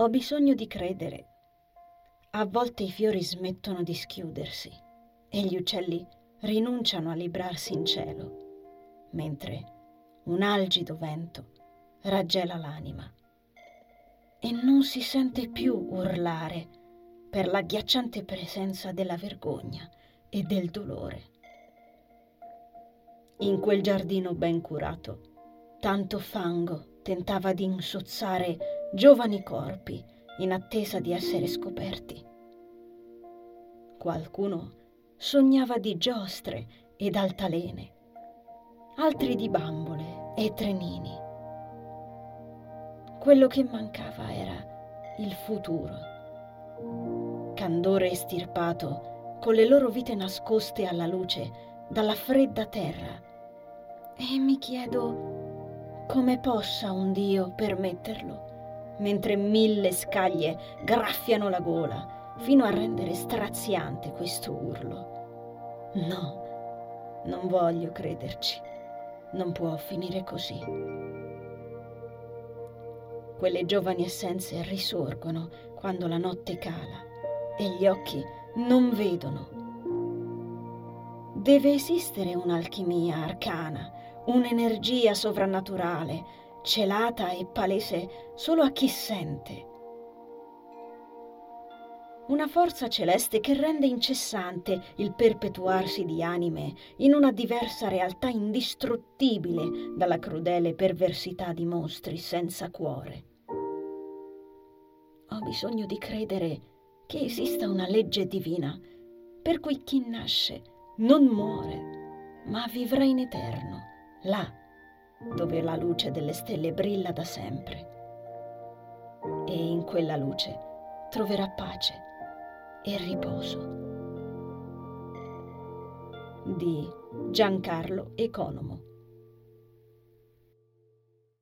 Ho bisogno di credere. A volte i fiori smettono di schiudersi e gli uccelli rinunciano a librarsi in cielo, mentre un algido vento raggela l'anima e non si sente più urlare per l'agghiacciante presenza della vergogna e del dolore. In quel giardino ben curato, tanto fango tentava di insozzare giovani corpi in attesa di essere scoperti. Qualcuno sognava di giostre ed altalene, altri di bambole e trenini. Quello che mancava era il futuro. Candore estirpato, con le loro vite nascoste alla luce dalla fredda terra. E mi chiedo come possa un Dio permetterlo, mentre mille scaglie graffiano la gola fino a rendere straziante questo urlo. No, non voglio crederci. Non può finire così. Quelle giovani essenze risorgono quando la notte cala e gli occhi non vedono. Deve esistere un'alchimia arcana, un'energia sovrannaturale, celata e palese solo a chi sente una forza celeste che rende incessante il perpetuarsi di anime in una diversa realtà indistruttibile dalla crudele perversità di mostri senza cuore. Ho bisogno di credere che esista una legge divina per cui chi nasce non muore, ma vivrà in eterno, là dove la luce delle stelle brilla da sempre. E in quella luce troverà pace e riposo. Di Giancarlo Economo